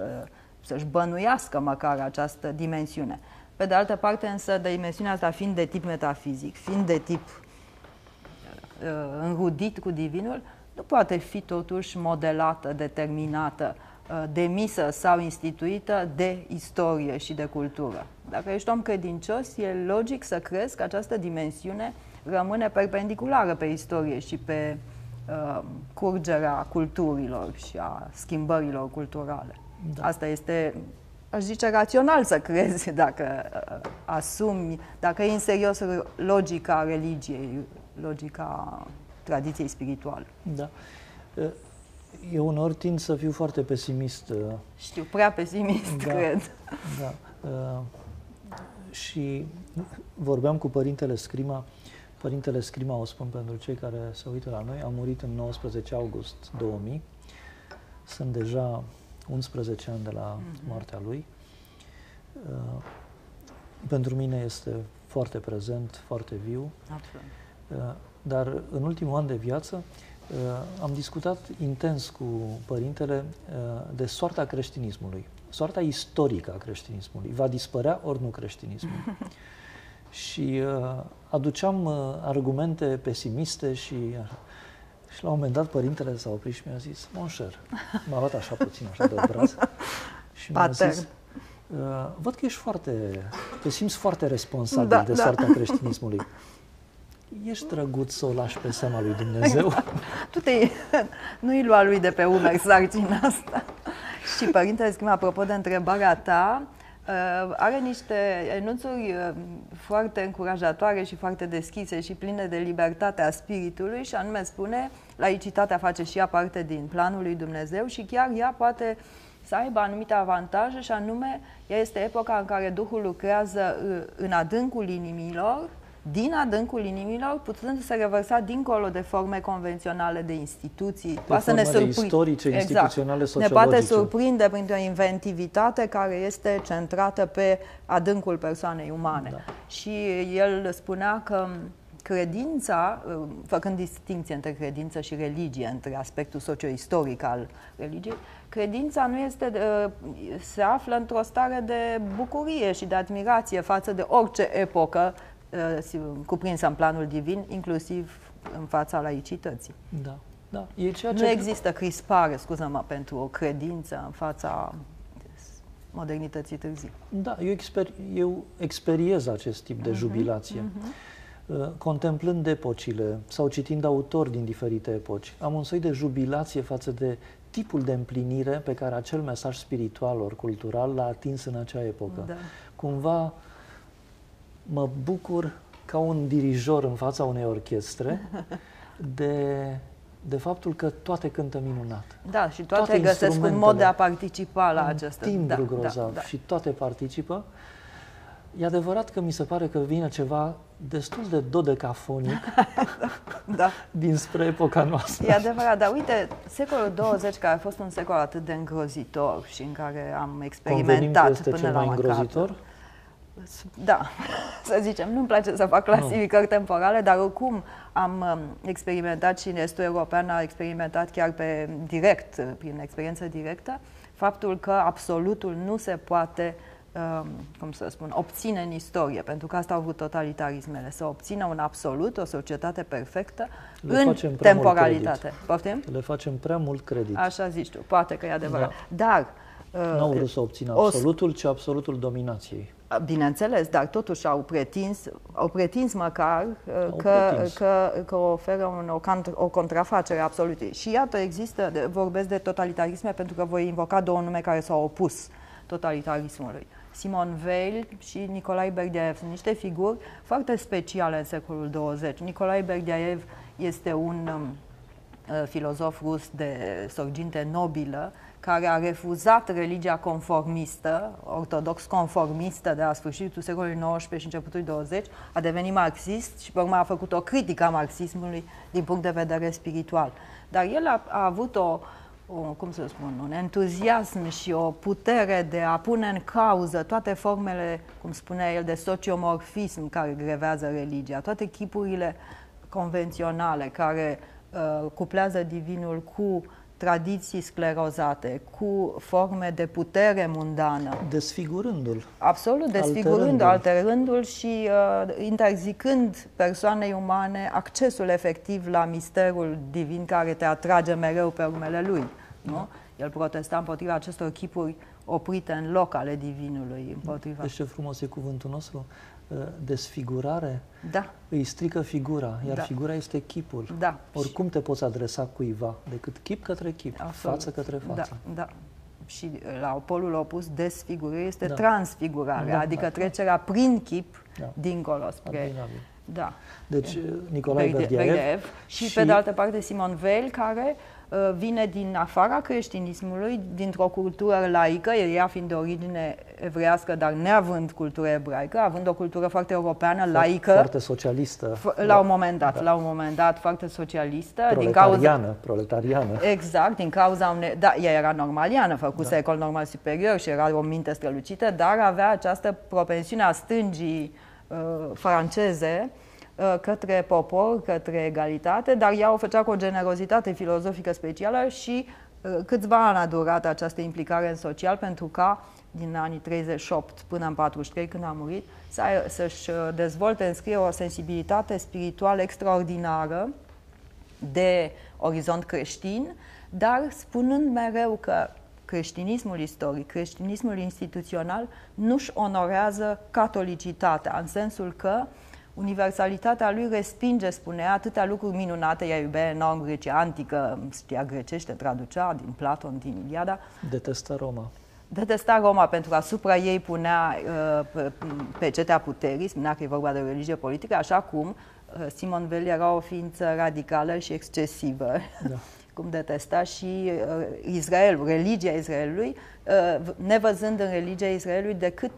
să-și bănuiască măcar această dimensiune. Pe de altă parte, însă, dimensiunea asta fiind de tip metafizic, fiind de tip uh, înrudit cu divinul, nu poate fi totuși modelată, determinată, uh, demisă sau instituită de istorie și de cultură. Dacă ești om credincios, e logic să crezi că această dimensiune rămâne perpendiculară pe istorie și pe uh, curgerea culturilor și a schimbărilor culturale. Da. Asta este aș zice, rațional să crezi dacă uh, asumi, dacă e în serios logica religiei, logica tradiției spirituale. Da. Uh, eu uneori tind să fiu foarte pesimist. Uh, Știu, prea pesimist, da, cred. Da. Uh, și vorbeam cu părintele Scrima. Părintele Scrima, o spun pentru cei care se uită la noi, a murit în 19 august 2000. Sunt deja 11 ani de la mhm. moartea lui. Uh, pentru mine este foarte prezent, foarte viu. Absolut. Uh, dar în ultimul an de viață uh, am discutat intens cu părintele de soarta creștinismului, soarta istorică a creștinismului. Va dispărea ori nu creștinismul? și aduceam argumente pesimiste și așa. Și la un moment dat părintele s-a oprit și mi-a zis, Monșer, m-a luat așa puțin, așa de braț, și mi-a zis, uh, văd că ești foarte, te simți foarte responsabil da, de da. soarta creștinismului. Ești drăguț să o lași pe seama lui Dumnezeu? tu te, nu-i lua lui de pe umeri sarcina asta. și părintele scrie, apropo de întrebarea ta, Uh, are niște enunțuri uh, foarte încurajatoare și foarte deschise și pline de libertate a spiritului și anume spune, laicitatea face și ea parte din planul lui Dumnezeu și chiar ea poate să aibă anumite avantaje și anume ea este epoca în care Duhul lucrează uh, în adâncul inimilor din adâncul inimilor, putând să se revărsa dincolo de forme convenționale de instituții. De să ne surprind. istorice, exact. instituționale, sociologice. Ne poate surprinde printr-o inventivitate care este centrată pe adâncul persoanei umane. Da. Și el spunea că credința, făcând distinție între credință și religie, între aspectul socio-istoric al religiei, credința nu este, se află într-o stare de bucurie și de admirație față de orice epocă Uh, cuprinsă în planul divin, inclusiv în fața laicității. Da. Da. E ceea ce... Nu există crispare, scuză-mă, pentru o credință în fața modernității târzii. Da, eu, exper- eu experiez acest tip de uh-huh, jubilație. Uh-huh. Contemplând epocile sau citind autori din diferite epoci, am un soi de jubilație față de tipul de împlinire pe care acel mesaj spiritual ori cultural l-a atins în acea epocă. Da. Cumva mă bucur ca un dirijor în fața unei orchestre de, de faptul că toate cântă minunat. Da, și toate, toate găsesc un mod de a participa la acest timbru da, grozav da, da. și toate participă. E adevărat că mi se pare că vine ceva destul de dodecafonic da. dinspre epoca noastră. E adevărat, dar uite, secolul 20, care a fost un secol atât de îngrozitor și în care am experimentat este până cel la mai îngrozitor? Da, să zicem, nu-mi place să fac clasificări temporale, dar oricum am um, experimentat și în estul european a experimentat chiar pe direct, prin experiență directă, faptul că absolutul nu se poate um, cum să spun, obține în istorie, pentru că asta au avut totalitarismele, să obțină un absolut, o societate perfectă Le în temporalitate. Poftim? Le facem prea mult credit. Așa zici tu, poate că e adevărat. Da. Dar nu au vrut să obțină absolutul, ci absolutul dominației. Bineînțeles, dar totuși au pretins, au pretins măcar uh, au că, pretins. Că, că oferă un, o, o contrafacere absolută. Și iată, există, vorbesc de totalitarisme pentru că voi invoca două nume care s-au opus totalitarismului. Simon Weil și Nicolae Berdiaev sunt niște figuri foarte speciale în secolul 20. Nicolae Berdiaev este un um, uh, filozof rus de sorginte nobilă, care a refuzat religia conformistă, ortodox conformistă de la sfârșitul secolului XIX și începutul 20, a devenit marxist și pe urmă a făcut o critică a marxismului din punct de vedere spiritual. Dar el a, a avut o, o, cum să spun, un entuziasm și o putere de a pune în cauză toate formele, cum spunea el, de sociomorfism care grevează religia, toate chipurile convenționale care uh, cuplează divinul cu tradiții sclerozate, cu forme de putere mundană. Desfigurându-l. Absolut, desfigurând, alterându-l, alterându și uh, interzicând persoanei umane accesul efectiv la misterul divin care te atrage mereu pe urmele lui. Nu? El protesta împotriva acestor chipuri oprite în loc ale divinului. Împotriva. Deci ce frumos e cuvântul nostru, uh, desfigurare, da. îi strică figura, iar da. figura este chipul. Da. Oricum te poți adresa cuiva, decât chip către chip, Absolut. față către față. Da, da. Și uh, la polul opus, desfigurare este da. transfigurarea, da, adică da. trecerea prin chip da. dincolo spre... Admirabil. Da. Deci Nicolae Berdyaev și, și pe de altă parte Simon Veil, care Uh, vine din afara creștinismului, dintr-o cultură laică, ea fiind de origine evreiască, dar neavând cultură ebraică, având o cultură foarte europeană, foarte, laică. Foarte socialistă. La un moment dat, da. la un moment dat, foarte socialistă. Proletariană, din cauza, proletariană. Exact, din cauza unei... Da, ea era normaliană, făcuse da. ecol normal superior și era o minte strălucită, dar avea această propensiune a stângii uh, franceze, Uh, către popor, către egalitate, dar ea o făcea cu o generozitate filozofică specială și uh, câțiva ani a durat această implicare în social pentru ca din anii 38 până în 43 când a murit, să-și uh, dezvolte, înscrie o sensibilitate spirituală extraordinară de orizont creștin, dar spunând mereu că creștinismul istoric, creștinismul instituțional nu-și onorează catolicitatea, în sensul că uh, universalitatea lui respinge, spunea, atâtea lucruri minunate, ea iubea enorm Grecia antică, știa grecește, traducea din Platon, din Iliada. Detesta Roma. Detesta Roma pentru că asupra ei punea uh, pecetea puterii, spunea că e vorba de o religie politică, așa cum uh, Simon Veil era o ființă radicală și excesivă. Da. cum detesta și uh, Israelul, religia Israelului, uh, nevăzând în religia Israelului decât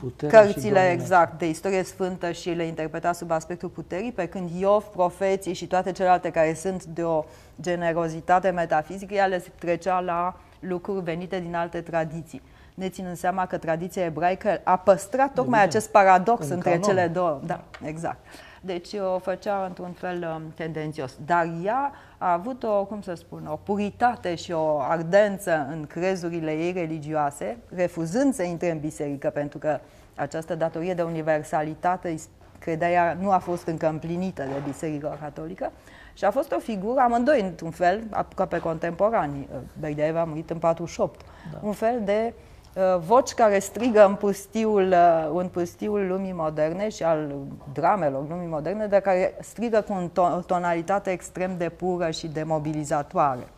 Puterea cărțile exact de istorie sfântă și le interpreta sub aspectul puterii, pe când Iov, profeții și toate celelalte care sunt de o generozitate metafizică, ea le trecea la lucruri venite din alte tradiții. Ne ținând seama că tradiția ebraică a păstrat tocmai acest paradox între canon. cele două. Da, exact. Deci o făcea într-un fel um, tendențios. Dar ea a avut o, cum să spun, o puritate și o ardență în crezurile ei religioase, refuzând să intre în biserică, pentru că această datorie de universalitate, credea ea, nu a fost încă împlinită de Biserica Catolică. Și a fost o figură, amândoi, într-un fel, aproape contemporani. Berdeaev a murit în 48. Da. Un fel de uh, Uh, voci care strigă în pustiul, uh, în pustiul lumii moderne și al dramelor lumii moderne, dar care strigă cu o tonalitate extrem de pură și de mobilizatoare.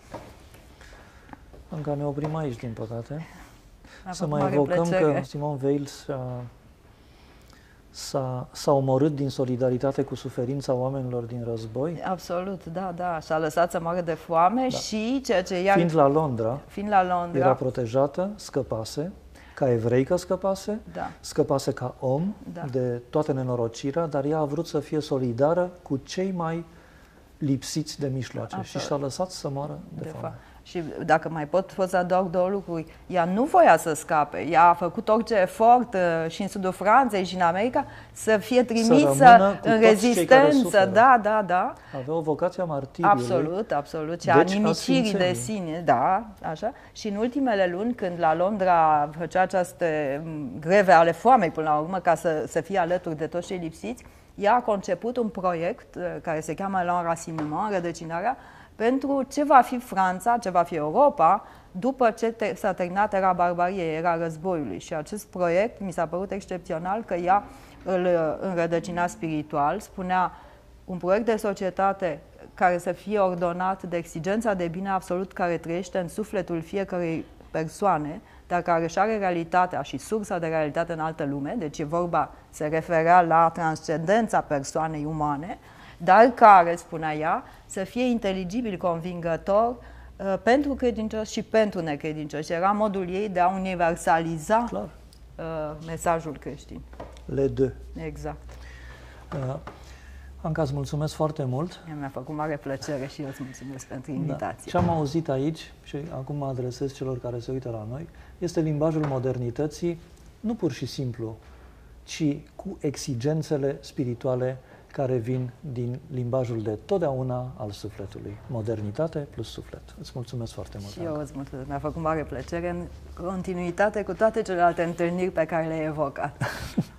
Încă ne oprim aici, din păcate. Să mai evocăm plăcere. că Simon Veil s-a, s-a omorât din solidaritate cu suferința oamenilor din război. Absolut, da, da. Și-a lăsat să moară de foame da. și ceea ce ea... Fiind la Londra, fiind la Londra, era protejată, scăpase, ca evreică scăpase, da. scăpase ca om da. de toată nenorocirea, dar ea a vrut să fie solidară cu cei mai lipsiți de mijloace Absolut. și s-a lăsat să moară de, de foame. Fa- și dacă mai pot, pot să adaug două lucruri. Ea nu voia să scape. Ea a făcut orice efort uh, și în sudul Franței și în America să fie trimisă să în rezistență. Da, da, da. Avea o vocație a martiriului. Absolut, absolut. Și deci, a nimicirii de sine. Da, așa. Și în ultimele luni, când la Londra făcea aceste mm, greve ale foamei până la urmă, ca să, să fie alături de toți cei lipsiți, ea a conceput un proiect uh, care se cheamă L'Enracinement, rădăcinarea, pentru ce va fi Franța, ce va fi Europa, după ce te- s-a terminat era barbariei, era războiului. Și acest proiect mi s-a părut excepțional că ea îl înrădăcina spiritual, spunea un proiect de societate care să fie ordonat de exigența de bine absolut care trăiește în sufletul fiecărei persoane, dar care își are realitatea și sursa de realitate în altă lume, deci e vorba, se referea la transcendența persoanei umane, dar care, spunea ea, să fie inteligibil, convingător uh, pentru credincioși și pentru necredincioși. Era modul ei de a universaliza Clar. Uh, mesajul creștin. Le deux. Exact. Uh, Anca, îți mulțumesc foarte mult. Mi-a făcut mare plăcere și eu îți mulțumesc pentru da. invitație. Da. Ce am auzit aici, și acum mă adresez celor care se uită la noi, este limbajul modernității, nu pur și simplu, ci cu exigențele spirituale care vin din limbajul de totdeauna al sufletului. Modernitate plus suflet. Îți mulțumesc foarte mult. Și eu îți mulțumesc. Mi-a făcut mare plăcere în continuitate cu toate celelalte întâlniri pe care le-ai evocat.